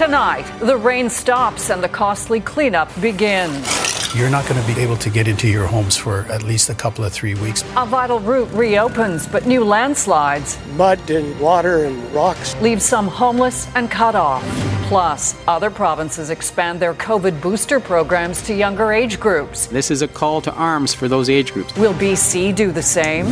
Tonight, the rain stops and the costly cleanup begins. You're not going to be able to get into your homes for at least a couple of three weeks. A vital route reopens, but new landslides, mud and water and rocks, leave some homeless and cut off. Plus, other provinces expand their COVID booster programs to younger age groups. This is a call to arms for those age groups. Will BC do the same?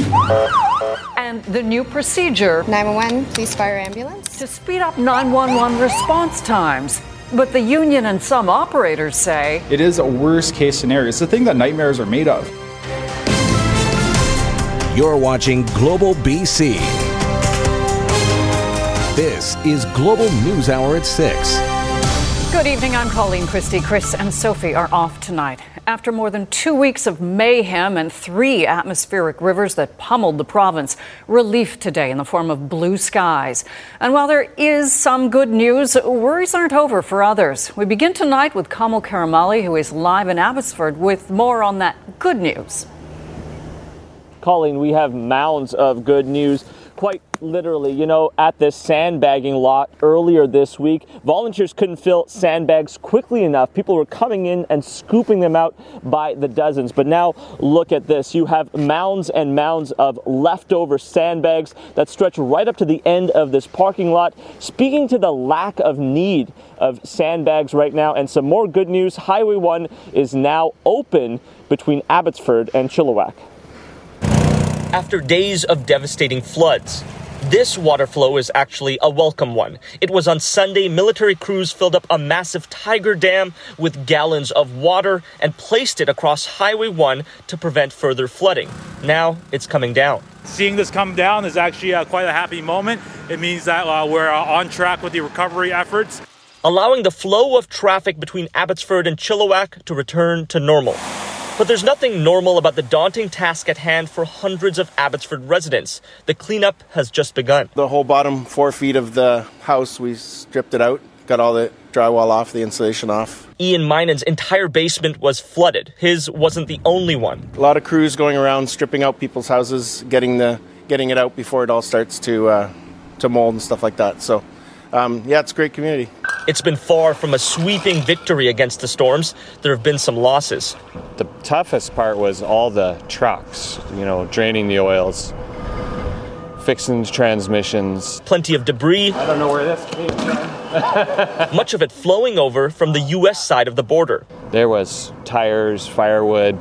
And the new procedure 911, police fire ambulance to speed up 911 response times. But the union and some operators say it is a worst case scenario. It's the thing that nightmares are made of. You're watching Global BC. This is Global News Hour at 6. Good evening. I'm Colleen Christie. Chris and Sophie are off tonight. After more than two weeks of mayhem and three atmospheric rivers that pummeled the province, relief today in the form of blue skies. And while there is some good news, worries aren't over for others. We begin tonight with Kamal Karamali, who is live in Abbotsford, with more on that good news. Colleen, we have mounds of good news quite literally, you know, at this sandbagging lot earlier this week, volunteers couldn't fill sandbags quickly enough. People were coming in and scooping them out by the dozens. But now look at this. You have mounds and mounds of leftover sandbags that stretch right up to the end of this parking lot, speaking to the lack of need of sandbags right now. And some more good news Highway 1 is now open between Abbotsford and Chilliwack. After days of devastating floods, this water flow is actually a welcome one. It was on Sunday, military crews filled up a massive Tiger Dam with gallons of water and placed it across Highway 1 to prevent further flooding. Now it's coming down. Seeing this come down is actually uh, quite a happy moment. It means that uh, we're uh, on track with the recovery efforts. Allowing the flow of traffic between Abbotsford and Chilliwack to return to normal. But there's nothing normal about the daunting task at hand for hundreds of Abbotsford residents. The cleanup has just begun. The whole bottom four feet of the house, we stripped it out, got all the drywall off, the insulation off. Ian Minan's entire basement was flooded. His wasn't the only one. A lot of crews going around stripping out people's houses, getting the getting it out before it all starts to uh, to mold and stuff like that. So, um, yeah, it's a great community. It's been far from a sweeping victory against the storms. There have been some losses. The toughest part was all the trucks, you know, draining the oils, fixing transmissions. Plenty of debris. I don't know where this came from. much of it flowing over from the U.S. side of the border. There was tires, firewood,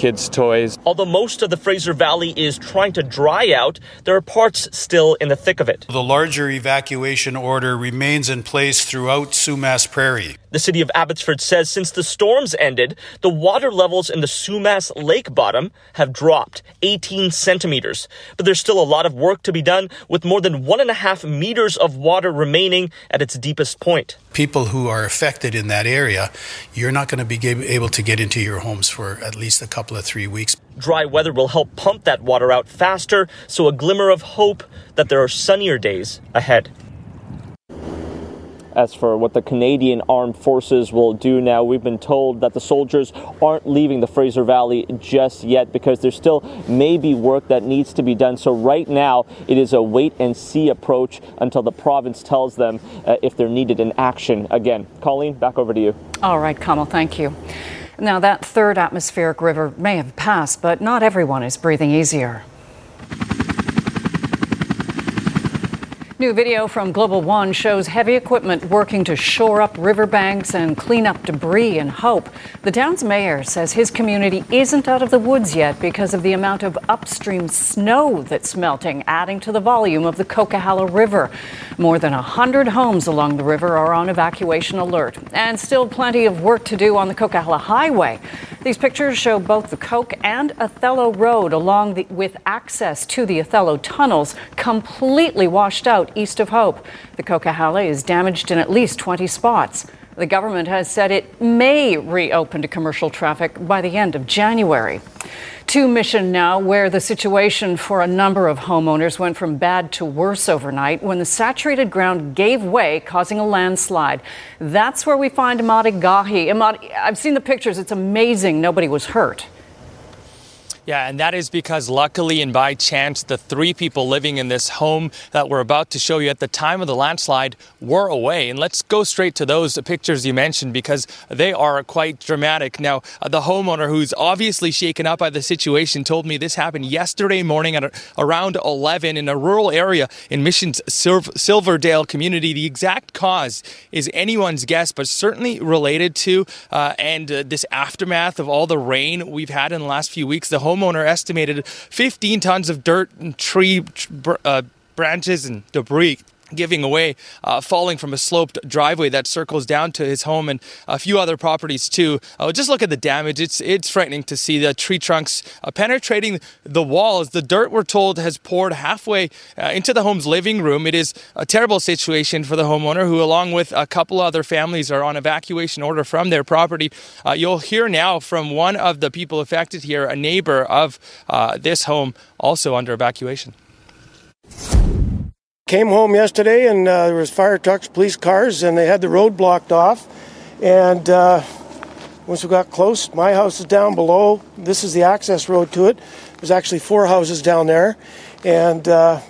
kids' toys. Although most of the Fraser Valley is trying to dry out, there are parts still in the thick of it. The larger evacuation order remains in place throughout Sumas Prairie. The city of Abbotsford says since the storms ended, the water levels in the Sumas lake bottom have dropped 18 centimeters. But there's still a lot of work to be done with more than one and a half meters of water remaining at its deepest point. People who are affected in that area, you're not going to be able to get into your homes for at least a couple of three weeks. Dry weather will help pump that water out faster, so a glimmer of hope that there are sunnier days ahead. As for what the Canadian Armed Forces will do now, we've been told that the soldiers aren't leaving the Fraser Valley just yet because there still may be work that needs to be done. So, right now, it is a wait and see approach until the province tells them uh, if they're needed in action again. Colleen, back over to you. All right, Kamal, thank you. Now, that third atmospheric river may have passed, but not everyone is breathing easier. New video from Global One shows heavy equipment working to shore up riverbanks and clean up debris and hope. The town's mayor says his community isn't out of the woods yet because of the amount of upstream snow that's melting, adding to the volume of the Coquihalla River. More than 100 homes along the river are on evacuation alert, and still plenty of work to do on the Coquihalla Highway. These pictures show both the Coke and Othello Road along the, with access to the Othello tunnels completely washed out east of Hope. The Coquihalla is damaged in at least 20 spots. The government has said it may reopen to commercial traffic by the end of January. To Mission now, where the situation for a number of homeowners went from bad to worse overnight when the saturated ground gave way, causing a landslide. That's where we find Emad Agahi. Emad, I've seen the pictures. It's amazing nobody was hurt. Yeah, and that is because luckily and by chance, the three people living in this home that we're about to show you at the time of the landslide were away. And let's go straight to those pictures you mentioned because they are quite dramatic. Now, uh, the homeowner who's obviously shaken up by the situation told me this happened yesterday morning at around 11 in a rural area in Mission's Silverdale community. The exact cause is anyone's guess, but certainly related to uh, and uh, this aftermath of all the rain we've had in the last few weeks. The homeowner estimated 15 tons of dirt and tree uh, branches and debris giving away, uh, falling from a sloped driveway that circles down to his home and a few other properties too. Uh, just look at the damage. It's it's frightening to see the tree trunks uh, penetrating the walls. The dirt, we're told, has poured halfway uh, into the home's living room. It is a terrible situation for the homeowner, who, along with a couple other families, are on evacuation order from their property. Uh, you'll hear now from one of the people affected here, a neighbor of uh, this home, also under evacuation. Came home yesterday and uh, there was fire trucks, police cars, and they had the road blocked off. And uh, once we got close, my house is down below. This is the access road to it. There's actually four houses down there, and uh,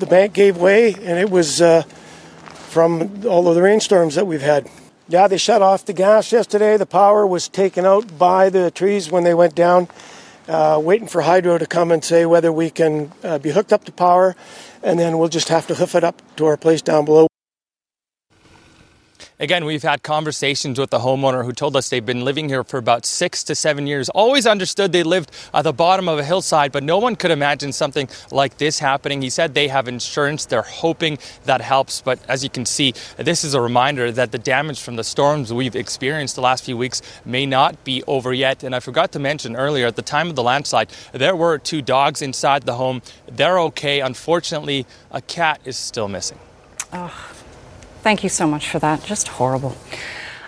the bank gave way, and it was uh, from all of the rainstorms that we've had. Yeah, they shut off the gas yesterday. The power was taken out by the trees when they went down. Uh, waiting for Hydro to come and say whether we can uh, be hooked up to power and then we'll just have to hoof it up to our place down below. Again, we've had conversations with the homeowner who told us they've been living here for about six to seven years. Always understood they lived at the bottom of a hillside, but no one could imagine something like this happening. He said they have insurance. They're hoping that helps. But as you can see, this is a reminder that the damage from the storms we've experienced the last few weeks may not be over yet. And I forgot to mention earlier, at the time of the landslide, there were two dogs inside the home. They're okay. Unfortunately, a cat is still missing. Oh. Thank you so much for that. Just horrible.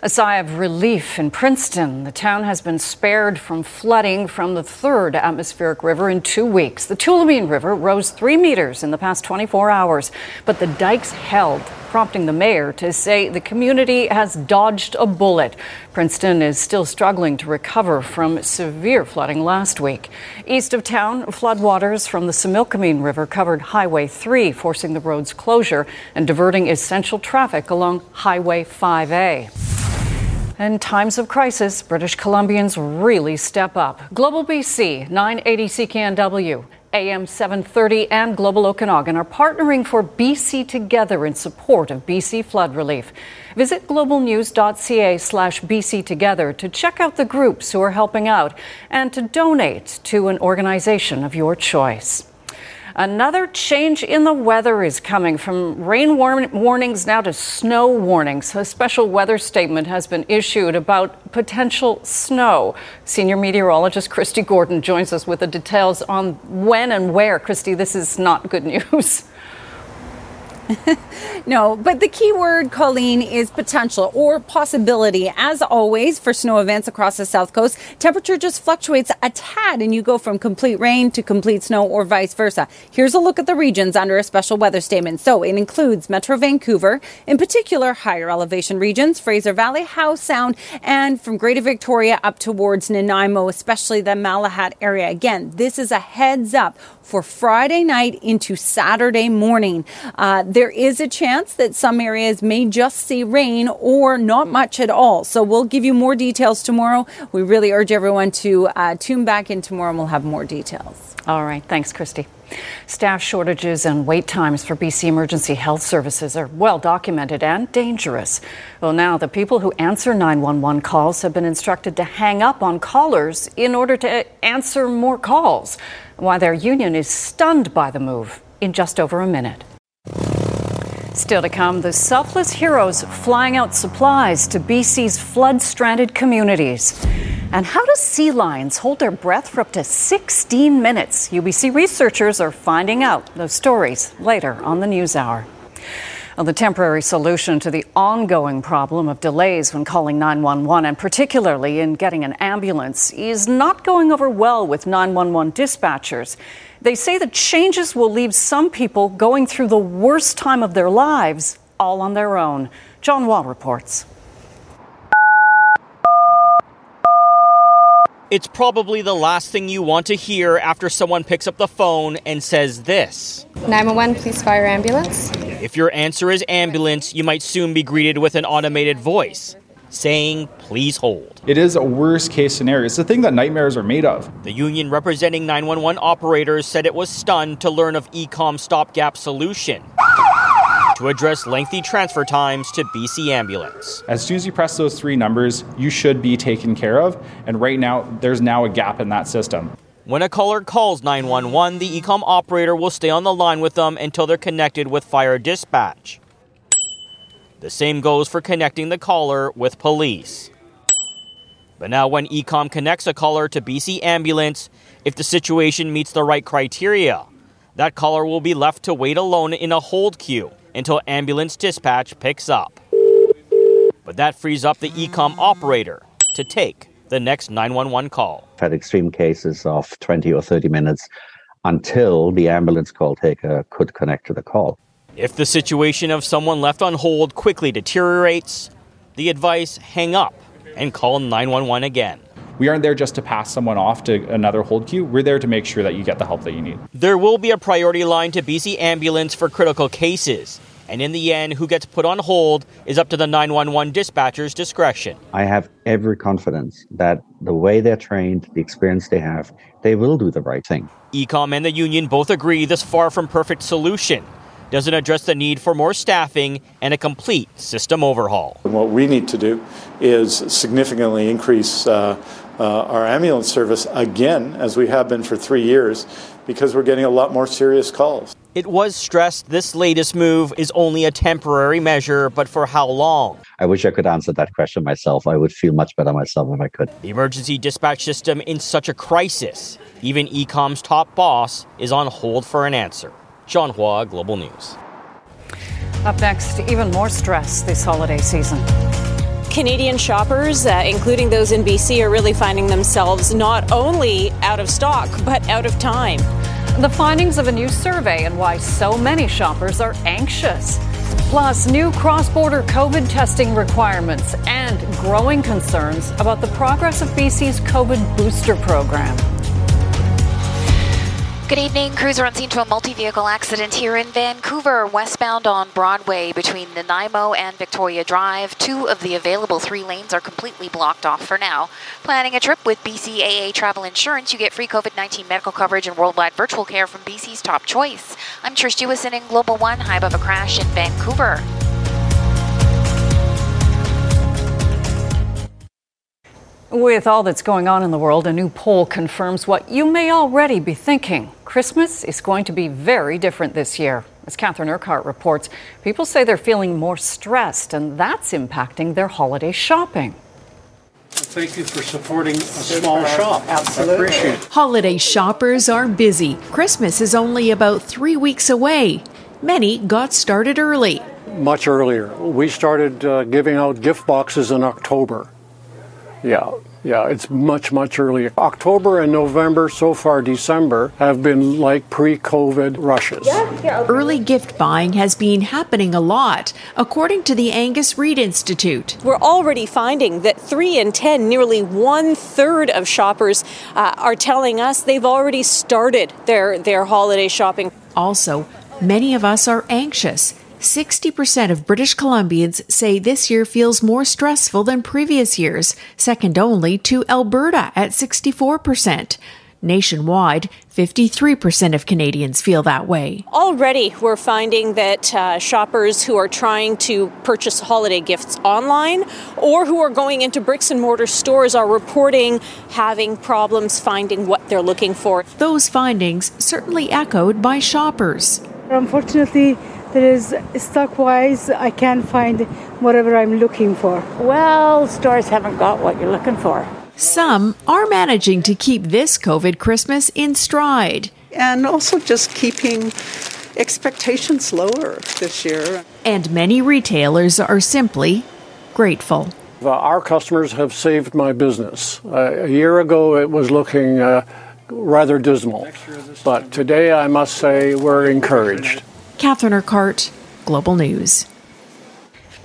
A sigh of relief in Princeton. The town has been spared from flooding from the third atmospheric river in two weeks. The Tulameen River rose three meters in the past 24 hours, but the dikes held, prompting the mayor to say the community has dodged a bullet. Princeton is still struggling to recover from severe flooding last week. East of town, floodwaters from the Similkameen River covered Highway 3, forcing the road's closure and diverting essential traffic along Highway 5A. In times of crisis, British Columbians really step up. Global BC, 980 CKNW, AM 730, and Global Okanagan are partnering for BC Together in support of BC flood relief. Visit globalnews.ca slash BC Together to check out the groups who are helping out and to donate to an organization of your choice. Another change in the weather is coming from rain war- warnings now to snow warnings. A special weather statement has been issued about potential snow. Senior meteorologist Christy Gordon joins us with the details on when and where. Christy, this is not good news. no, but the key word, Colleen, is potential or possibility. As always, for snow events across the South Coast, temperature just fluctuates a tad and you go from complete rain to complete snow or vice versa. Here's a look at the regions under a special weather statement. So it includes Metro Vancouver, in particular higher elevation regions, Fraser Valley, Howe Sound, and from Greater Victoria up towards Nanaimo, especially the Malahat area. Again, this is a heads up for Friday night into Saturday morning. Uh, there is a chance that some areas may just see rain or not much at all. So we'll give you more details tomorrow. We really urge everyone to uh, tune back in tomorrow and we'll have more details. All right. Thanks, Christy. Staff shortages and wait times for BC emergency health services are well documented and dangerous. Well, now the people who answer 911 calls have been instructed to hang up on callers in order to answer more calls why their union is stunned by the move in just over a minute. Still to come, the selfless heroes flying out supplies to BC's flood stranded communities. And how do sea lions hold their breath for up to 16 minutes? UBC researchers are finding out those stories later on the News Hour. The temporary solution to the ongoing problem of delays when calling 911 and particularly in getting an ambulance is not going over well with 911 dispatchers. They say the changes will leave some people going through the worst time of their lives all on their own. John Wall reports. It's probably the last thing you want to hear after someone picks up the phone and says this 911, please fire ambulance. If your answer is ambulance, you might soon be greeted with an automated voice saying, please hold. It is a worst case scenario. It's the thing that nightmares are made of. The union representing 911 operators said it was stunned to learn of E-Comm's stopgap solution to address lengthy transfer times to BC Ambulance. As soon as you press those three numbers, you should be taken care of. And right now, there's now a gap in that system. When a caller calls 911, the E-Comm operator will stay on the line with them until they're connected with fire dispatch. The same goes for connecting the caller with police. But now, when E-Comm connects a caller to BC Ambulance, if the situation meets the right criteria, that caller will be left to wait alone in a hold queue until ambulance dispatch picks up. But that frees up the E-Comm operator to take the next 911 call. I've had extreme cases of 20 or 30 minutes until the ambulance call taker could connect to the call. If the situation of someone left on hold quickly deteriorates, the advice hang up and call 911 again. We aren't there just to pass someone off to another hold queue. We're there to make sure that you get the help that you need. There will be a priority line to BC Ambulance for critical cases. And in the end, who gets put on hold is up to the 911 dispatcher's discretion. I have every confidence that the way they're trained, the experience they have, they will do the right thing. E-Comm and the union both agree this far from perfect solution doesn't address the need for more staffing and a complete system overhaul. And what we need to do is significantly increase uh, uh, our ambulance service again, as we have been for three years, because we're getting a lot more serious calls. It was stressed this latest move is only a temporary measure, but for how long? I wish I could answer that question myself. I would feel much better myself if I could. The emergency dispatch system in such a crisis, even E-Comm's top boss is on hold for an answer. Sean Hua, Global News. Up next, even more stress this holiday season. Canadian shoppers, uh, including those in BC, are really finding themselves not only out of stock, but out of time. The findings of a new survey and why so many shoppers are anxious. Plus, new cross border COVID testing requirements and growing concerns about the progress of BC's COVID booster program. Good evening. Crews are on scene to a multi-vehicle accident here in Vancouver, westbound on Broadway between Nanaimo and Victoria Drive. Two of the available three lanes are completely blocked off for now. Planning a trip with BCAA Travel Insurance, you get free COVID-19 medical coverage and worldwide virtual care from BC's top choice. I'm Trish Jewison in Global One, high above a crash in Vancouver. With all that's going on in the world, a new poll confirms what you may already be thinking. Christmas is going to be very different this year. As Catherine Urquhart reports, people say they're feeling more stressed, and that's impacting their holiday shopping. Thank you for supporting a small shop. Absolutely. appreciate it. Holiday shoppers are busy. Christmas is only about three weeks away. Many got started early. Much earlier. We started uh, giving out gift boxes in October. Yeah, yeah, it's much, much earlier. October and November, so far December, have been like pre COVID rushes. Early gift buying has been happening a lot, according to the Angus Reid Institute. We're already finding that three in 10, nearly one third of shoppers, uh, are telling us they've already started their, their holiday shopping. Also, many of us are anxious. 60% of British Columbians say this year feels more stressful than previous years, second only to Alberta at 64%. Nationwide, 53% of Canadians feel that way. Already, we're finding that uh, shoppers who are trying to purchase holiday gifts online or who are going into bricks and mortar stores are reporting having problems finding what they're looking for. Those findings certainly echoed by shoppers. Unfortunately, there is stock wise, I can't find whatever I'm looking for. Well, stores haven't got what you're looking for. Some are managing to keep this COVID Christmas in stride. And also just keeping expectations lower this year. And many retailers are simply grateful. Our customers have saved my business. Uh, a year ago, it was looking uh, rather dismal. But today, I must say, we're encouraged. Catherine Urquhart, Global News.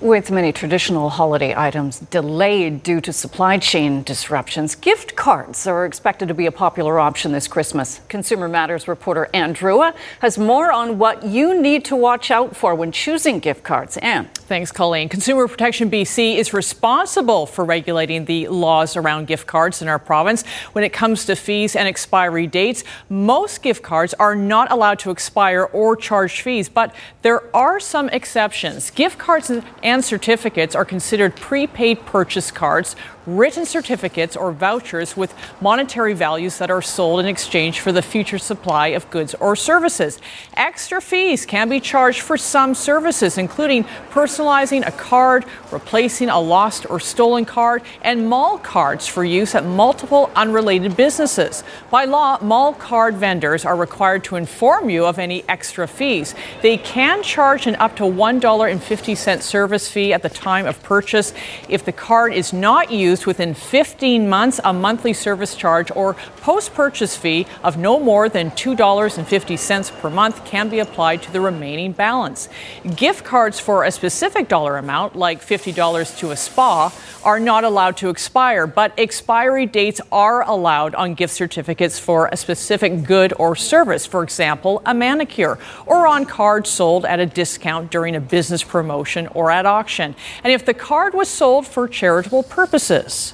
With many traditional holiday items delayed due to supply chain disruptions, gift cards are expected to be a popular option this Christmas. Consumer Matters reporter Anne Drewa has more on what you need to watch out for when choosing gift cards. Anne. Thanks, Colleen. Consumer Protection BC is responsible for regulating the laws around gift cards in our province. When it comes to fees and expiry dates, most gift cards are not allowed to expire or charge fees, but there are some exceptions. Gift cards and and certificates are considered prepaid purchase cards, written certificates, or vouchers with monetary values that are sold in exchange for the future supply of goods or services. Extra fees can be charged for some services, including personalizing a card, replacing a lost or stolen card, and mall cards for use at multiple unrelated businesses. By law, mall card vendors are required to inform you of any extra fees. They can charge an up to $1.50 service fee at the time of purchase. If the card is not used within 15 months, a monthly service charge or post purchase fee of no more than $2.50 per month can be applied to the remaining balance. Gift cards for a specific dollar amount, like $50 to a spa, are not allowed to expire, but expiry dates are allowed on gift certificates for a specific good or service, for example, a manicure, or on cards sold at a discount during a business promotion or at auction. And if the card was sold for charitable purposes.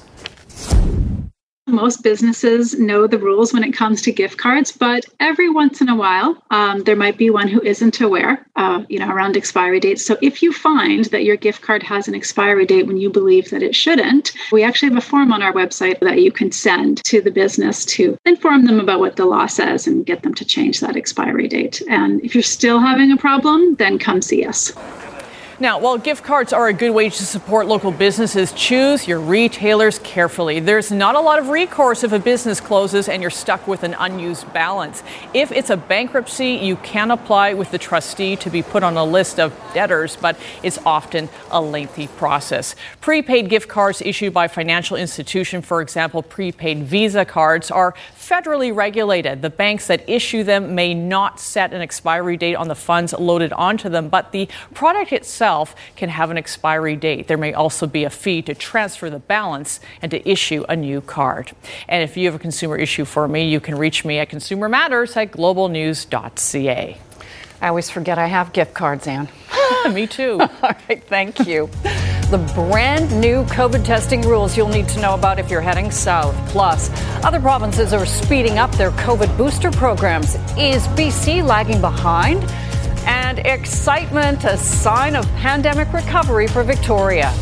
Most businesses know the rules when it comes to gift cards, but every once in a while, um, there might be one who isn't aware, uh, you know, around expiry dates. So if you find that your gift card has an expiry date when you believe that it shouldn't, we actually have a form on our website that you can send to the business to inform them about what the law says and get them to change that expiry date. And if you're still having a problem, then come see us. Now, while gift cards are a good way to support local businesses, choose your retailers carefully. There's not a lot of recourse if a business closes and you're stuck with an unused balance. If it's a bankruptcy, you can apply with the trustee to be put on a list of debtors, but it's often a lengthy process. Prepaid gift cards issued by financial institution, for example, prepaid Visa cards, are federally regulated. The banks that issue them may not set an expiry date on the funds loaded onto them, but the product itself can have an expiry date. There may also be a fee to transfer the balance and to issue a new card. And if you have a consumer issue for me, you can reach me at Consumer Matters at globalnews.ca. I always forget I have gift cards, Anne. me too. All right, thank you. The brand new COVID testing rules you'll need to know about if you're heading south. Plus, other provinces are speeding up their COVID booster programs. Is BC lagging behind? And excitement, a sign of pandemic recovery for Victoria.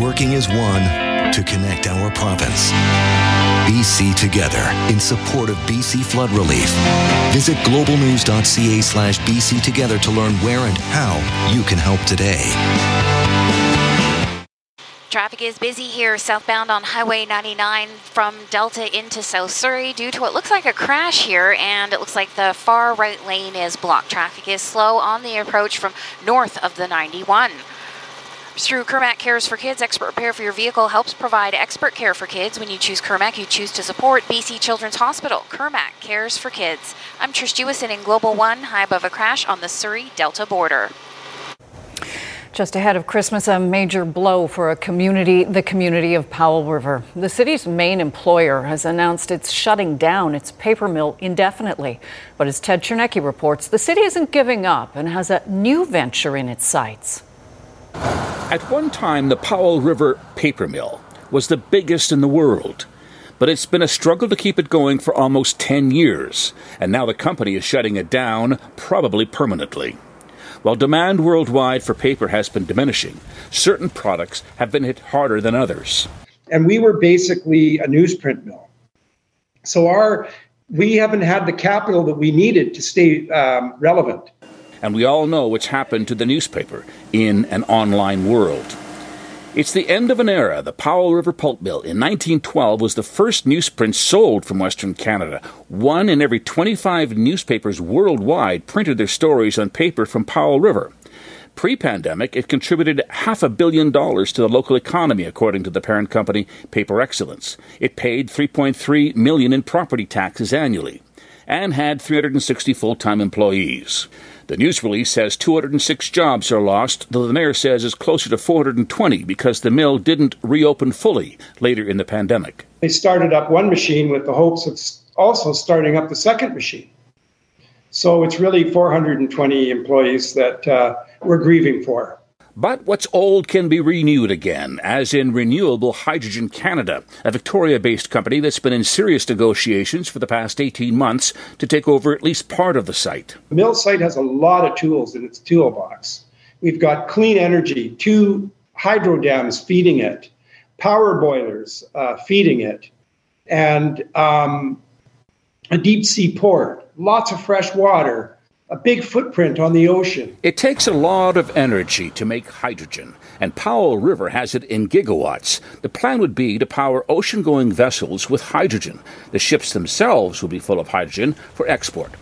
Working as one to connect our province. BC Together in support of BC flood relief. Visit globalnews.ca slash BC Together to learn where and how you can help today. Traffic is busy here southbound on Highway 99 from Delta into South Surrey due to what looks like a crash here, and it looks like the far right lane is blocked. Traffic is slow on the approach from north of the 91. Through Kermac Cares for Kids, expert repair for your vehicle helps provide expert care for kids. When you choose Kermac, you choose to support BC Children's Hospital. Kermac Cares for Kids. I'm Trish Jewison in Global One, high above a crash on the Surrey Delta border. Just ahead of Christmas, a major blow for a community, the community of Powell River. The city's main employer has announced it's shutting down its paper mill indefinitely. But as Ted Chernecki reports, the city isn't giving up and has a new venture in its sights. At one time, the Powell River paper mill was the biggest in the world, but it's been a struggle to keep it going for almost 10 years, and now the company is shutting it down, probably permanently. While demand worldwide for paper has been diminishing, certain products have been hit harder than others. And we were basically a newsprint mill. So our we haven't had the capital that we needed to stay um, relevant and we all know what's happened to the newspaper in an online world. It's the end of an era. The Powell River Pulp Mill in 1912 was the first newsprint sold from Western Canada. One in every 25 newspapers worldwide printed their stories on paper from Powell River. Pre pandemic, it contributed half a billion dollars to the local economy, according to the parent company Paper Excellence. It paid 3.3 million in property taxes annually. And had 360 full time employees. The news release says 206 jobs are lost, though the mayor says it's closer to 420 because the mill didn't reopen fully later in the pandemic. They started up one machine with the hopes of also starting up the second machine. So it's really 420 employees that uh, we're grieving for. But what's old can be renewed again, as in Renewable Hydrogen Canada, a Victoria based company that's been in serious negotiations for the past 18 months to take over at least part of the site. The mill site has a lot of tools in its toolbox. We've got clean energy, two hydro dams feeding it, power boilers uh, feeding it, and um, a deep sea port, lots of fresh water, a big footprint on the ocean. It takes a lot of energy to make hydrogen, and Powell River has it in gigawatts. The plan would be to power ocean going vessels with hydrogen. The ships themselves will be full of hydrogen for export.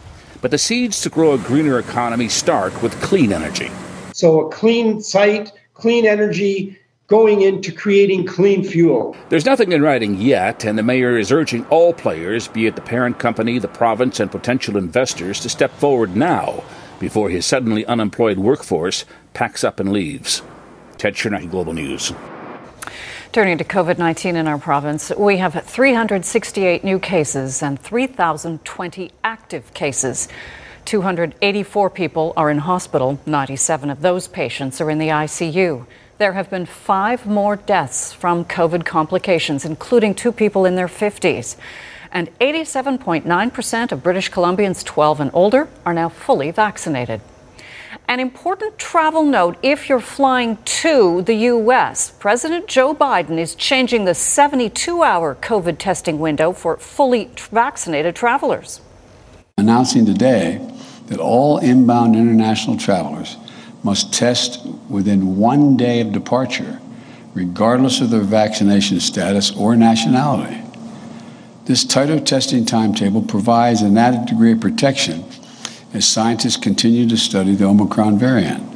But the seeds to grow a greener economy start with clean energy. So, a clean site, clean energy, going into creating clean fuel. There's nothing in writing yet, and the mayor is urging all players, be it the parent company, the province, and potential investors, to step forward now before his suddenly unemployed workforce packs up and leaves. Ted Chernecki, Global News. Turning to COVID 19 in our province, we have 368 new cases and 3,020 active cases. 284 people are in hospital. 97 of those patients are in the ICU. There have been five more deaths from COVID complications, including two people in their 50s. And 87.9% of British Columbians 12 and older are now fully vaccinated. An important travel note if you're flying to the U.S., President Joe Biden is changing the 72 hour COVID testing window for fully vaccinated travelers. Announcing today that all inbound international travelers must test within one day of departure, regardless of their vaccination status or nationality. This tighter testing timetable provides an added degree of protection as scientists continue to study the Omicron variant.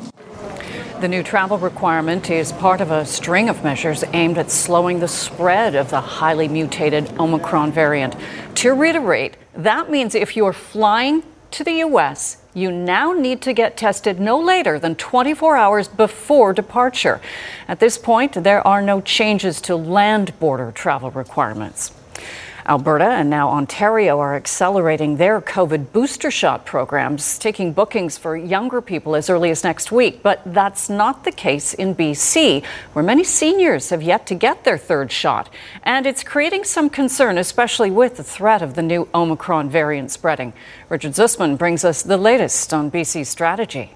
The new travel requirement is part of a string of measures aimed at slowing the spread of the highly mutated Omicron variant. To reiterate, that means if you're flying to the U.S., you now need to get tested no later than 24 hours before departure. At this point, there are no changes to land border travel requirements. Alberta and now Ontario are accelerating their COVID booster shot programs, taking bookings for younger people as early as next week. But that's not the case in BC, where many seniors have yet to get their third shot. And it's creating some concern, especially with the threat of the new Omicron variant spreading. Richard Zussman brings us the latest on BC's strategy.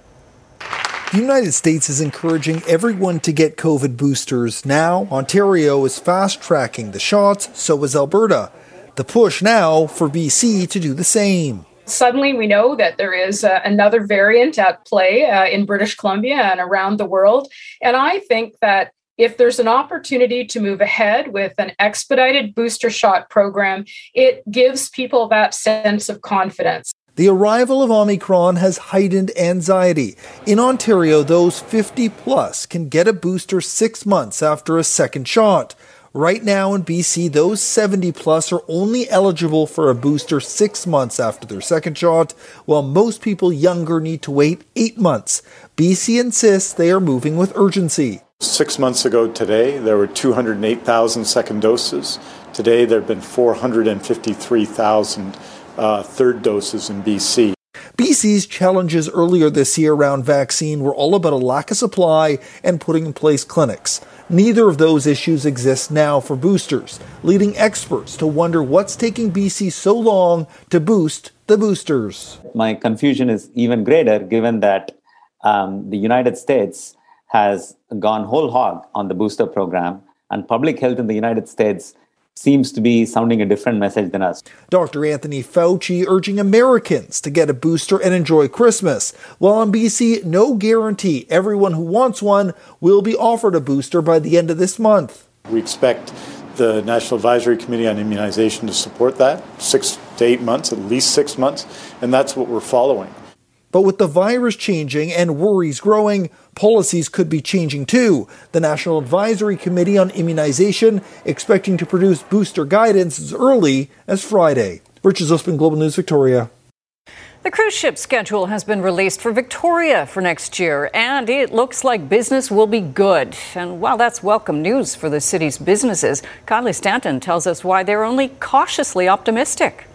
The United States is encouraging everyone to get COVID boosters. Now, Ontario is fast tracking the shots, so is Alberta. The push now for BC to do the same. Suddenly, we know that there is uh, another variant at play uh, in British Columbia and around the world. And I think that if there's an opportunity to move ahead with an expedited booster shot program, it gives people that sense of confidence. The arrival of Omicron has heightened anxiety. In Ontario, those 50 plus can get a booster six months after a second shot. Right now in BC, those 70 plus are only eligible for a booster six months after their second shot, while most people younger need to wait eight months. BC insists they are moving with urgency. Six months ago today, there were 208,000 second doses. Today, there have been 453,000 uh, third doses in BC. BC's challenges earlier this year around vaccine were all about a lack of supply and putting in place clinics. Neither of those issues exist now for boosters, leading experts to wonder what's taking BC so long to boost the boosters. My confusion is even greater given that um, the United States has gone whole hog on the booster program, and public health in the United States seems to be sounding a different message than us. Dr. Anthony Fauci urging Americans to get a booster and enjoy Christmas. While in BC, no guarantee everyone who wants one will be offered a booster by the end of this month. We expect the National Advisory Committee on Immunization to support that six to eight months, at least six months, and that's what we're following. But with the virus changing and worries growing, policies could be changing too. The National Advisory Committee on Immunization expecting to produce booster guidance as early as Friday. Richard Zussman, Global News, Victoria. The cruise ship schedule has been released for Victoria for next year, and it looks like business will be good. And while that's welcome news for the city's businesses, Kylie Stanton tells us why they're only cautiously optimistic.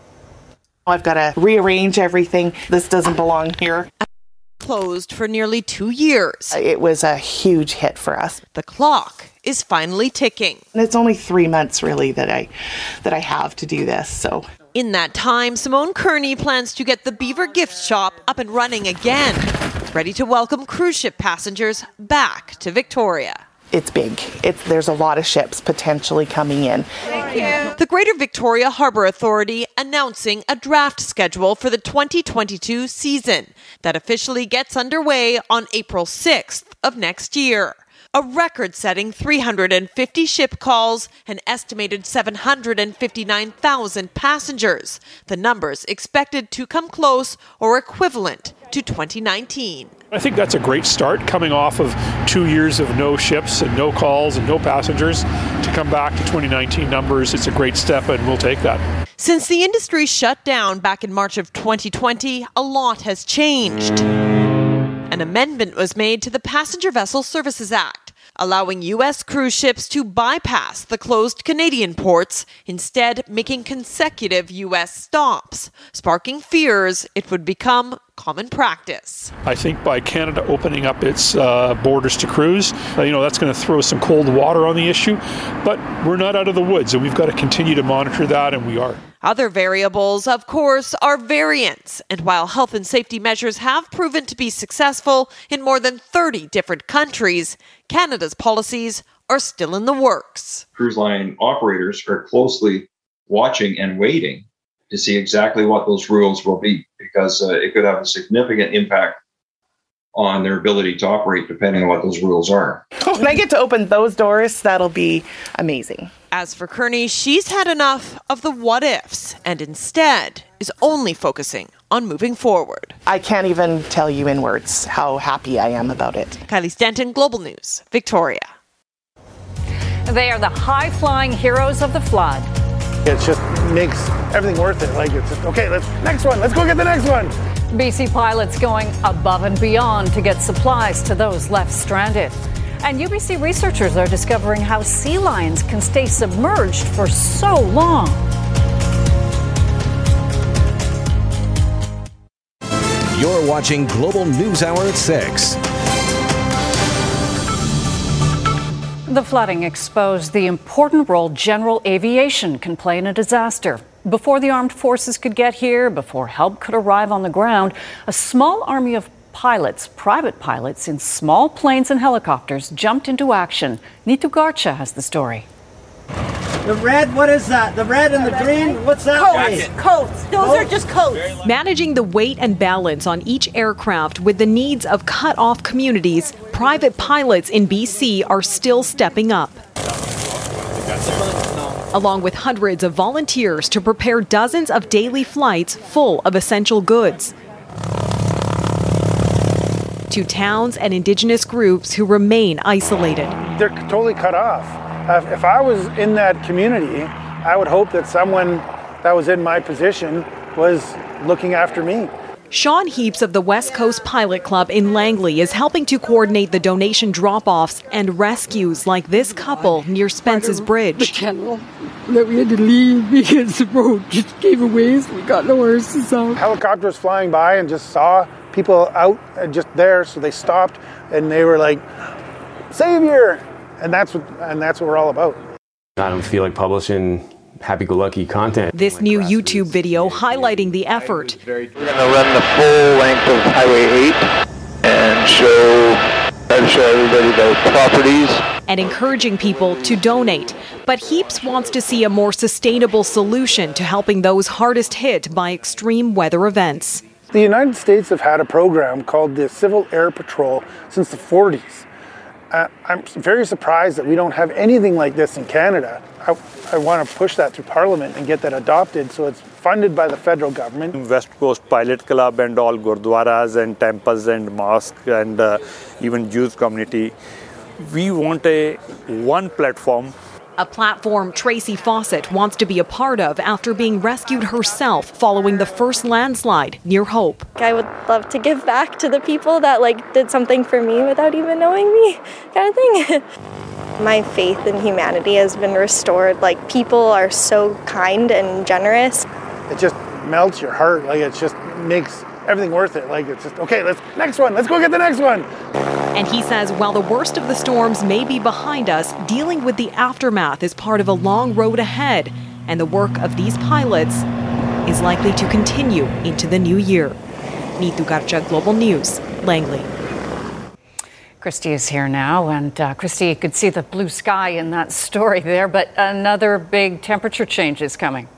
I've got to rearrange everything. This doesn't belong here. Closed for nearly two years. Uh, it was a huge hit for us. The clock is finally ticking. And it's only three months really that I that I have to do this. So in that time, Simone Kearney plans to get the Beaver Gift Shop up and running again, ready to welcome cruise ship passengers back to Victoria. It's big. It's, there's a lot of ships potentially coming in. Thank you. The Greater Victoria Harbour Authority announcing a draft schedule for the 2022 season that officially gets underway on April 6th of next year a record setting 350 ship calls, an estimated 759,000 passengers. The numbers expected to come close or equivalent to 2019. I think that's a great start coming off of two years of no ships and no calls and no passengers to come back to 2019 numbers. It's a great step and we'll take that. Since the industry shut down back in March of 2020, a lot has changed. An amendment was made to the Passenger Vessel Services Act allowing U.S. cruise ships to bypass the closed Canadian ports, instead making consecutive U.S. stops, sparking fears it would become common practice. I think by Canada opening up its uh, borders to cruise, uh, you know, that's going to throw some cold water on the issue. But we're not out of the woods, and we've got to continue to monitor that, and we are. Other variables, of course, are variants. And while health and safety measures have proven to be successful in more than 30 different countries, Canada's policies are still in the works. Cruise line operators are closely watching and waiting to see exactly what those rules will be because uh, it could have a significant impact on their ability to operate depending on what those rules are. When I get to open those doors, that'll be amazing. As for Kearney, she's had enough of the what ifs and instead is only focusing on moving forward. I can't even tell you in words how happy I am about it. Kylie Stanton, Global News, Victoria. They are the high flying heroes of the flood. It just makes everything worth it. Like it's just, okay, let's next one. Let's go get the next one. BC pilots going above and beyond to get supplies to those left stranded. And UBC researchers are discovering how sea lions can stay submerged for so long. You're watching Global News Hour at 6. The flooding exposed the important role general aviation can play in a disaster. Before the armed forces could get here, before help could arrive on the ground, a small army of pilots, private pilots in small planes and helicopters, jumped into action. Neetu Garcha has the story. The red, what is that? The red and the green? What's that? Coats. Coats. Those coats? are just coats. Managing the weight and balance on each aircraft with the needs of cut off communities, private pilots in BC are still stepping up along with hundreds of volunteers to prepare dozens of daily flights full of essential goods. To towns and indigenous groups who remain isolated. They're totally cut off. Uh, if I was in that community, I would hope that someone that was in my position was looking after me. Sean Heaps of the West Coast Pilot Club in Langley is helping to coordinate the donation drop offs and rescues like this couple near Spence's Bridge. The kennel that we had to leave because the road just gave away, so we got nowhere to go. Helicopters flying by and just saw people out and just there, so they stopped and they were like, "Savior!" And that's what and that's what we're all about. I don't feel like publishing happy-go-lucky content. This new YouTube video highlighting the effort. We're going to run the full length of Highway 8 and show, try to show everybody the properties. And encouraging people to donate. But Heaps wants to see a more sustainable solution to helping those hardest hit by extreme weather events. The United States have had a program called the Civil Air Patrol since the 40s. Uh, I'm very surprised that we don't have anything like this in Canada. I, I want to push that through Parliament and get that adopted so it's funded by the federal government. West Coast Pilot Club and all gurdwaras and temples and mosques and uh, even Jews community. We want a one platform a platform Tracy Fawcett wants to be a part of after being rescued herself following the first landslide near Hope. I would love to give back to the people that like did something for me without even knowing me, kind of thing. My faith in humanity has been restored. Like people are so kind and generous. It just melts your heart. Like it just makes everything worth it. Like it's just okay. Let's next one. Let's go get the next one. And he says while the worst of the storms may be behind us, dealing with the aftermath is part of a long road ahead, and the work of these pilots is likely to continue into the new year. Neetu Garcha, Global News, Langley. Christy is here now, and uh, Christy, you could see the blue sky in that story there, but another big temperature change is coming.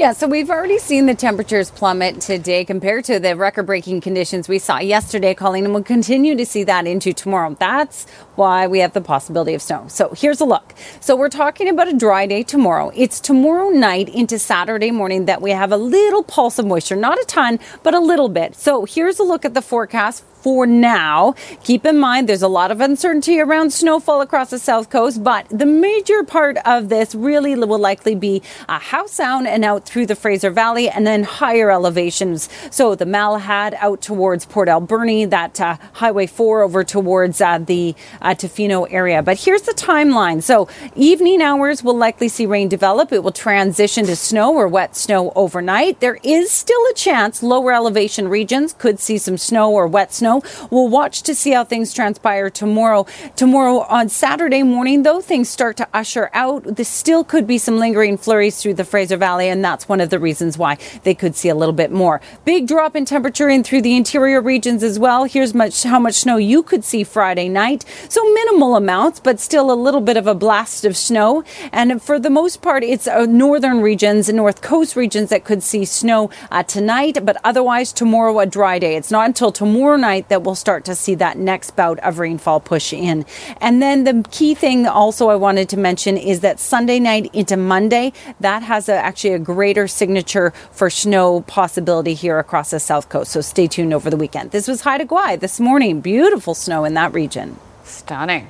Yeah, so we've already seen the temperatures plummet today compared to the record breaking conditions we saw yesterday, Colleen, and we'll continue to see that into tomorrow. That's why we have the possibility of snow. So here's a look. So we're talking about a dry day tomorrow. It's tomorrow night into Saturday morning that we have a little pulse of moisture, not a ton, but a little bit. So here's a look at the forecast for now. Keep in mind there's a lot of uncertainty around snowfall across the south coast, but the major part of this really will likely be a Howe Sound and out through the Fraser Valley and then higher elevations. So the Malahat out towards Port Alberni, that uh, Highway 4 over towards uh, the uh, Tofino area. But here's the timeline. So evening hours will likely see rain develop. It will transition to snow or wet snow overnight. There is still a chance lower elevation regions could see some snow or wet snow snow. We'll watch to see how things transpire tomorrow. Tomorrow on Saturday morning, though, things start to usher out. There still could be some lingering flurries through the Fraser Valley, and that's one of the reasons why they could see a little bit more. Big drop in temperature in through the interior regions as well. Here's much how much snow you could see Friday night. So minimal amounts, but still a little bit of a blast of snow. And for the most part, it's uh, northern regions and north coast regions that could see snow uh, tonight, but otherwise tomorrow a dry day. It's not until tomorrow night that we'll start to see that next bout of rainfall push in. And then the key thing also I wanted to mention is that Sunday night into Monday, that has a, actually a greater signature for snow possibility here across the south coast. So stay tuned over the weekend. This was Haida Gwaii this morning. Beautiful snow in that region. Stunning.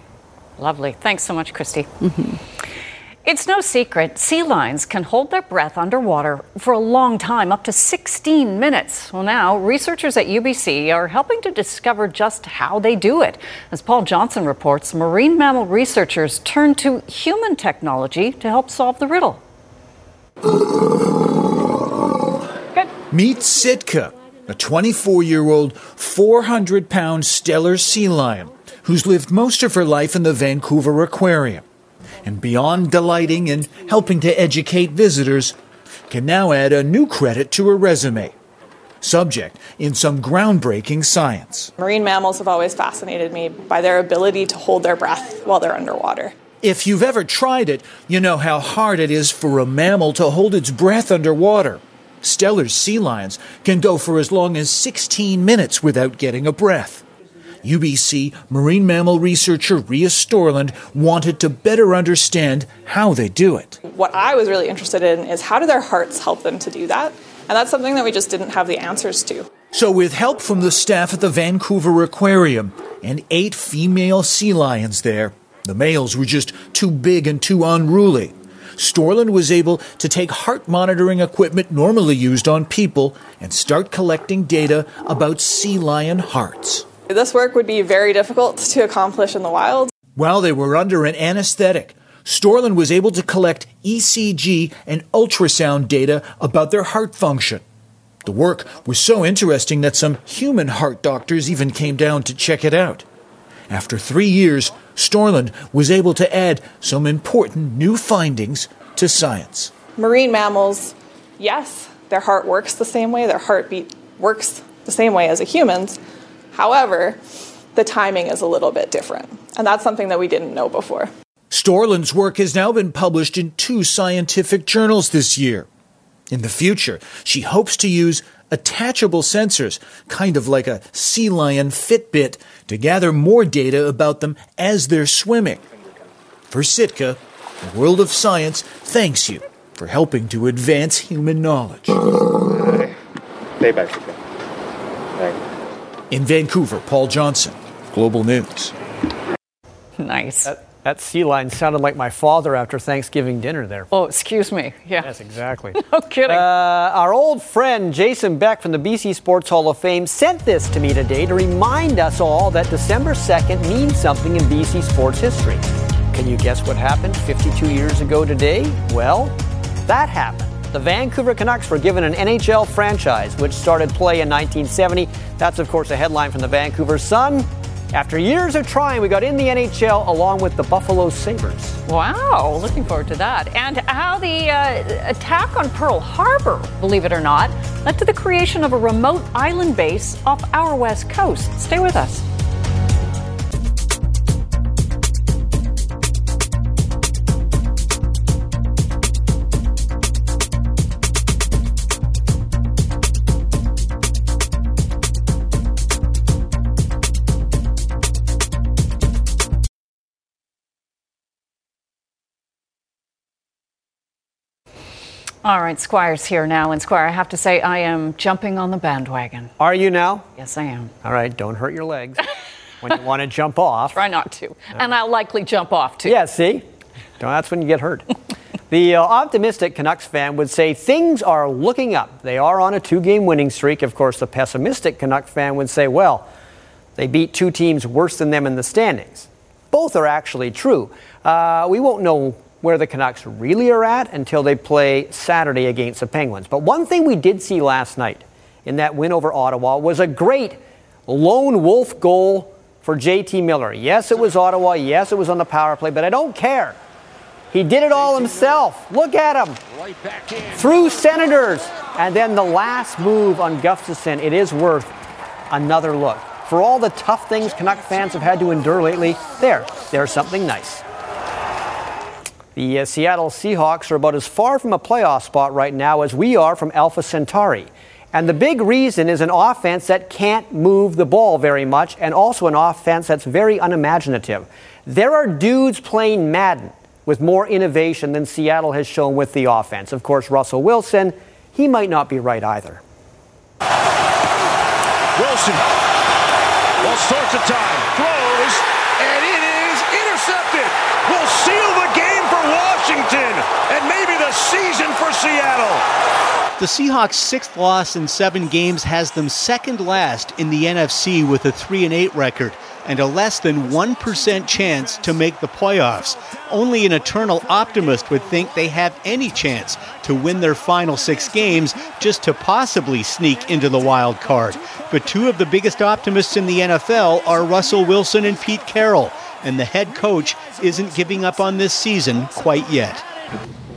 Lovely. Thanks so much, Christy. Mm-hmm. It's no secret, sea lions can hold their breath underwater for a long time, up to 16 minutes. Well, now, researchers at UBC are helping to discover just how they do it. As Paul Johnson reports, marine mammal researchers turn to human technology to help solve the riddle. Good. Meet Sitka, a 24 year old, 400 pound Steller sea lion who's lived most of her life in the Vancouver Aquarium and beyond delighting and helping to educate visitors, can now add a new credit to her resume. Subject in some groundbreaking science. Marine mammals have always fascinated me by their ability to hold their breath while they're underwater. If you've ever tried it, you know how hard it is for a mammal to hold its breath underwater. Steller's sea lions can go for as long as 16 minutes without getting a breath. UBC marine mammal researcher Ria Storland wanted to better understand how they do it. What I was really interested in is how do their hearts help them to do that? And that's something that we just didn't have the answers to. So, with help from the staff at the Vancouver Aquarium and eight female sea lions there, the males were just too big and too unruly. Storland was able to take heart monitoring equipment normally used on people and start collecting data about sea lion hearts. This work would be very difficult to accomplish in the wild. While they were under an anesthetic, Storland was able to collect ECG and ultrasound data about their heart function. The work was so interesting that some human heart doctors even came down to check it out. After three years, Storland was able to add some important new findings to science. Marine mammals, yes, their heart works the same way, their heartbeat works the same way as a human's, However, the timing is a little bit different, and that's something that we didn't know before. Storland's work has now been published in two scientific journals this year. In the future, she hopes to use attachable sensors, kind of like a sea lion Fitbit, to gather more data about them as they're swimming. For Sitka, the world of science thanks you for helping to advance human knowledge. Stay back, Sitka. In Vancouver, Paul Johnson, Global News. Nice. That, That sea line sounded like my father after Thanksgiving dinner there. Oh, excuse me. Yeah. Yes, exactly. no kidding. Uh, our old friend Jason Beck from the BC Sports Hall of Fame sent this to me today to remind us all that December 2nd means something in BC sports history. Can you guess what happened 52 years ago today? Well, that happened. The Vancouver Canucks were given an NHL franchise, which started play in 1970. That's, of course, a headline from the Vancouver Sun. After years of trying, we got in the NHL along with the Buffalo Sabres. Wow, looking forward to that. And how the uh, attack on Pearl Harbor, believe it or not, led to the creation of a remote island base off our west coast. Stay with us. All right, Squire's here now. And Squire, I have to say, I am jumping on the bandwagon. Are you now? Yes, I am. All right, don't hurt your legs when you want to jump off. Try not to. And I'll likely jump off too. Yeah, see? That's when you get hurt. the uh, optimistic Canucks fan would say things are looking up. They are on a two game winning streak. Of course, the pessimistic Canuck fan would say, well, they beat two teams worse than them in the standings. Both are actually true. Uh, we won't know where the Canucks really are at until they play Saturday against the Penguins. But one thing we did see last night in that win over Ottawa was a great lone wolf goal for JT Miller. Yes, it was Ottawa. Yes, it was on the power play, but I don't care. He did it all himself. Look at him. Through Senators. And then the last move on Gustavsson, it is worth another look. For all the tough things Canuck fans have had to endure lately, there, there's something nice. The uh, Seattle Seahawks are about as far from a playoff spot right now as we are from Alpha Centauri. And the big reason is an offense that can't move the ball very much and also an offense that's very unimaginative. There are dudes playing Madden with more innovation than Seattle has shown with the offense. Of course, Russell Wilson, he might not be right either. Wilson, all sorts of time, throws, and it is intercepted. Will seal the game for Washington and maybe the season for Seattle. The Seahawks' sixth loss in seven games has them second last in the NFC with a 3 and 8 record and a less than 1% chance to make the playoffs. Only an eternal optimist would think they have any chance to win their final six games just to possibly sneak into the wild card. But two of the biggest optimists in the NFL are Russell Wilson and Pete Carroll, and the head coach isn't giving up on this season quite yet.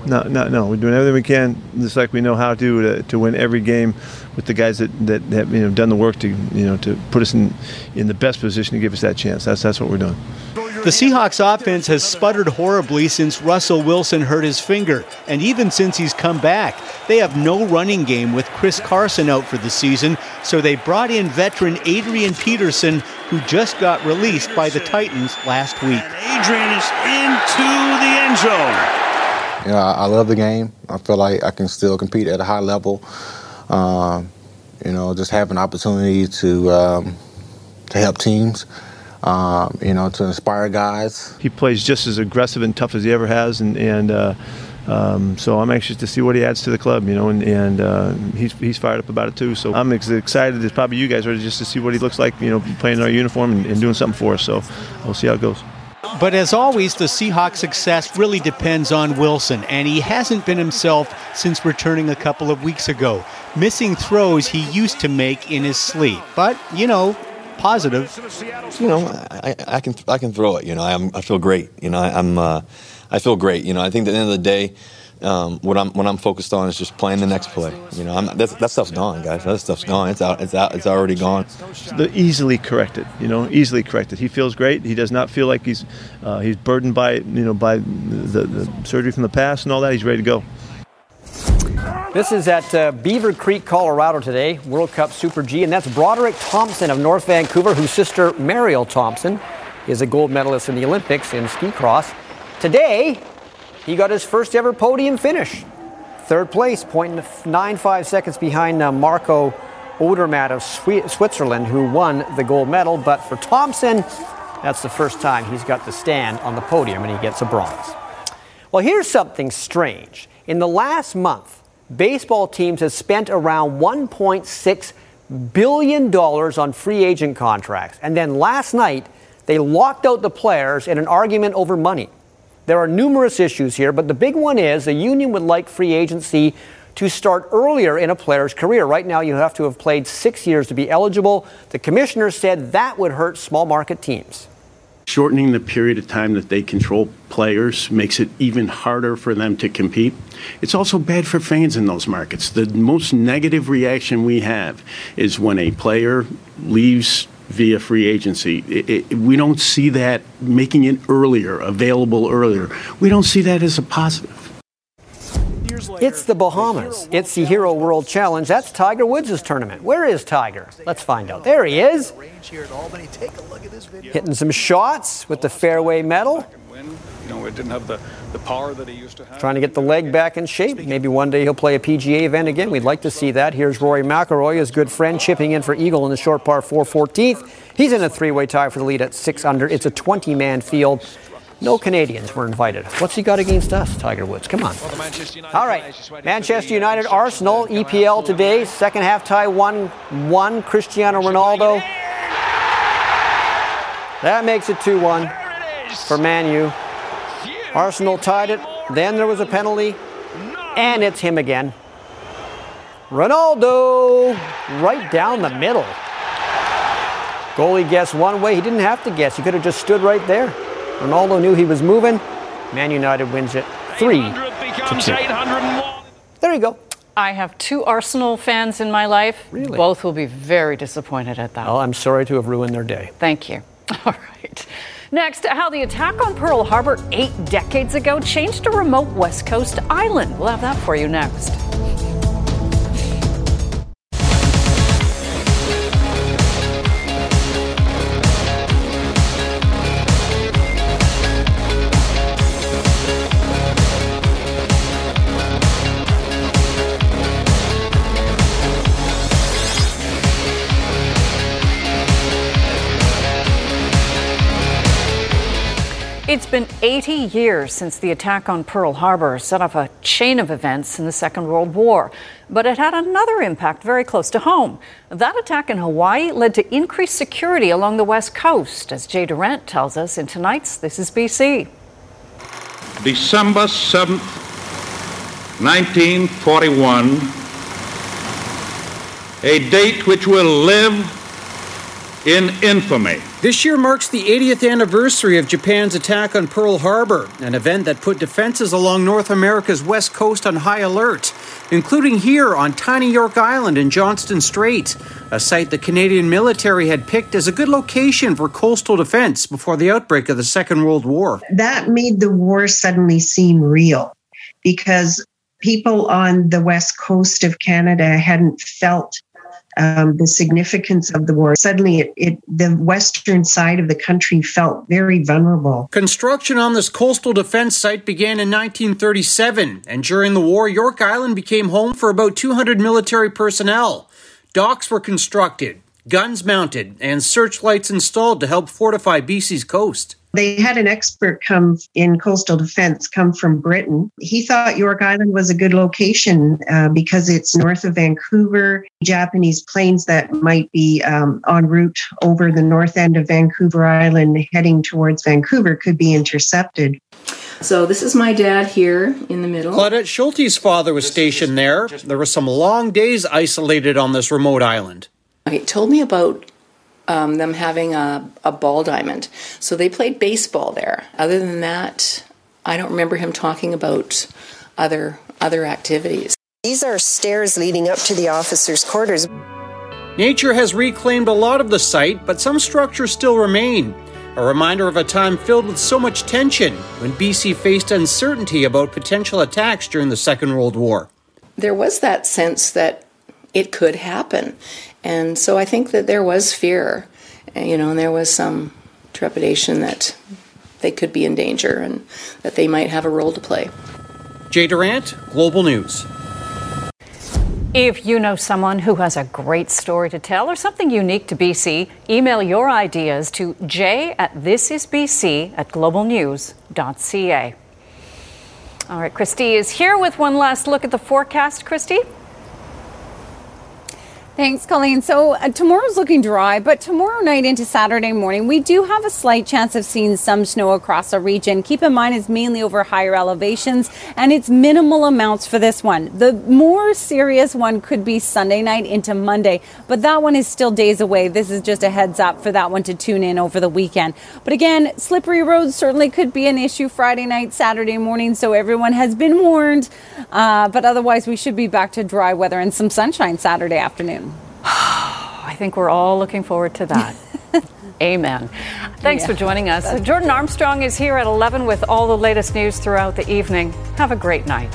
No, no, no. We're doing everything we can, just like we know how to, to, to win every game with the guys that, that have you know done the work to you know to put us in in the best position to give us that chance. That's that's what we're doing. The Seahawks offense has sputtered horribly since Russell Wilson hurt his finger, and even since he's come back. They have no running game with Chris Carson out for the season, so they brought in veteran Adrian Peterson, who just got released by the Titans last week. Adrian is into the end zone. You know, I, I, love the game. I feel like I can still compete at a high level. Um, you know, just have an opportunity to um, to help teams. Um, you know, to inspire guys. He plays just as aggressive and tough as he ever has, and and uh, um, so I'm anxious to see what he adds to the club. You know, and, and uh, he's he's fired up about it too. So I'm as excited as probably you guys are just to see what he looks like. You know, playing in our uniform and, and doing something for us. So we'll see how it goes. But as always, the Seahawks' success really depends on Wilson, and he hasn't been himself since returning a couple of weeks ago, missing throws he used to make in his sleep. But, you know, positive. You know, I, I can I can throw it. You know, I'm, I feel great. You know, I, am uh, I feel great. You know, I think at the end of the day, um, what I'm what I'm focused on is just playing the next play. You know, I'm, that stuff's gone, guys. That stuff's gone. It's out. It's out. It's already gone. The easily corrected. You know, easily corrected. He feels great. He does not feel like he's uh, he's burdened by you know by the, the, surgery from the past and all that. He's ready to go. This is at uh, Beaver Creek, Colorado today, World Cup Super G, and that's Broderick Thompson of North Vancouver, whose sister Marielle Thompson is a gold medalist in the Olympics in ski cross. Today, he got his first ever podium finish. Third place, 0.95 seconds behind uh, Marco Odermatt of Switzerland, who won the gold medal. But for Thompson, That's the first time he's got to stand on the podium and he gets a bronze. Well, here's something strange. In the last month, baseball teams have spent around $1.6 billion on free agent contracts. And then last night, they locked out the players in an argument over money. There are numerous issues here, but the big one is the union would like free agency to start earlier in a player's career. Right now, you have to have played six years to be eligible. The commissioner said that would hurt small market teams. Shortening the period of time that they control players makes it even harder for them to compete. It's also bad for fans in those markets. The most negative reaction we have is when a player leaves via free agency. It, it, we don't see that making it earlier, available earlier. We don't see that as a positive. It's the Bahamas. It's the Hero World Challenge. That's Tiger Woods' tournament. Where is Tiger? Let's find out. There he is. Hitting some shots with the fairway metal. You know, it didn't have the, the power that he used to have. Trying to get the leg back in shape. Maybe one day he'll play a PGA event again. We'd like to see that. Here's Rory McIlroy, his good friend, chipping in for Eagle in the short par 4 14th. He's in a three-way tie for the lead at six under. It's a 20-man field. No Canadians were invited. What's he got against us, Tiger Woods? Come on. All right. Manchester United, Arsenal, EPL today. Second half tie 1 1. Cristiano Ronaldo. That makes it 2 1 for Man U. Arsenal tied it. Then there was a penalty. And it's him again. Ronaldo right down the middle. Goalie guessed one way. He didn't have to guess. He could have just stood right there. Ronaldo knew he was moving. Man United wins it 3 to 2. There you go. I have two Arsenal fans in my life. Really? Both will be very disappointed at that. Well, I'm sorry to have ruined their day. Thank you. All right. Next, how the attack on Pearl Harbor eight decades ago changed a remote West Coast island. We'll have that for you next. It's been 80 years since the attack on Pearl Harbor set off a chain of events in the Second World War. But it had another impact very close to home. That attack in Hawaii led to increased security along the West Coast, as Jay Durant tells us in tonight's This is BC. December 7th, 1941, a date which will live in infamy. This year marks the 80th anniversary of Japan's attack on Pearl Harbor, an event that put defenses along North America's west coast on high alert, including here on tiny York Island in Johnstone Strait, a site the Canadian military had picked as a good location for coastal defense before the outbreak of the Second World War. That made the war suddenly seem real because people on the west coast of Canada hadn't felt um, the significance of the war. Suddenly, it, it, the western side of the country felt very vulnerable. Construction on this coastal defense site began in 1937, and during the war, York Island became home for about 200 military personnel. Docks were constructed, guns mounted, and searchlights installed to help fortify BC's coast. They had an expert come in coastal defense come from Britain. He thought York Island was a good location uh, because it's north of Vancouver. Japanese planes that might be um, en route over the north end of Vancouver Island heading towards Vancouver could be intercepted. So this is my dad here in the middle. Claudette Schulte's father was stationed there. There were some long days isolated on this remote island. He told me about um, them having a, a ball diamond. So they played baseball there. Other than that, I don't remember him talking about other other activities. These are stairs leading up to the officers' quarters. Nature has reclaimed a lot of the site, but some structures still remain. A reminder of a time filled with so much tension when BC faced uncertainty about potential attacks during the Second World War. There was that sense that it could happen. And so I think that there was fear, eh, you know, and there was some trepidation that they could be in danger and that they might have a role to play. Jay Durant, Global News. If you know someone who has a great story to tell or something unique to BC, email your ideas to j at thisisbc at globalnews.ca. All right, Christy is here with one last look at the forecast. Christy? Thanks, Colleen. So uh, tomorrow's looking dry, but tomorrow night into Saturday morning, we do have a slight chance of seeing some snow across our region. Keep in mind, it's mainly over higher elevations, and it's minimal amounts for this one. The more serious one could be Sunday night into Monday, but that one is still days away. This is just a heads up for that one to tune in over the weekend. But again, slippery roads certainly could be an issue Friday night, Saturday morning, so everyone has been warned. Uh, but otherwise, we should be back to dry weather and some sunshine Saturday afternoon. I think we're all looking forward to that. Amen. Thanks Yeah. for joining us. Jordan Armstrong is here at 11 with all the latest news throughout the evening. Have a great night.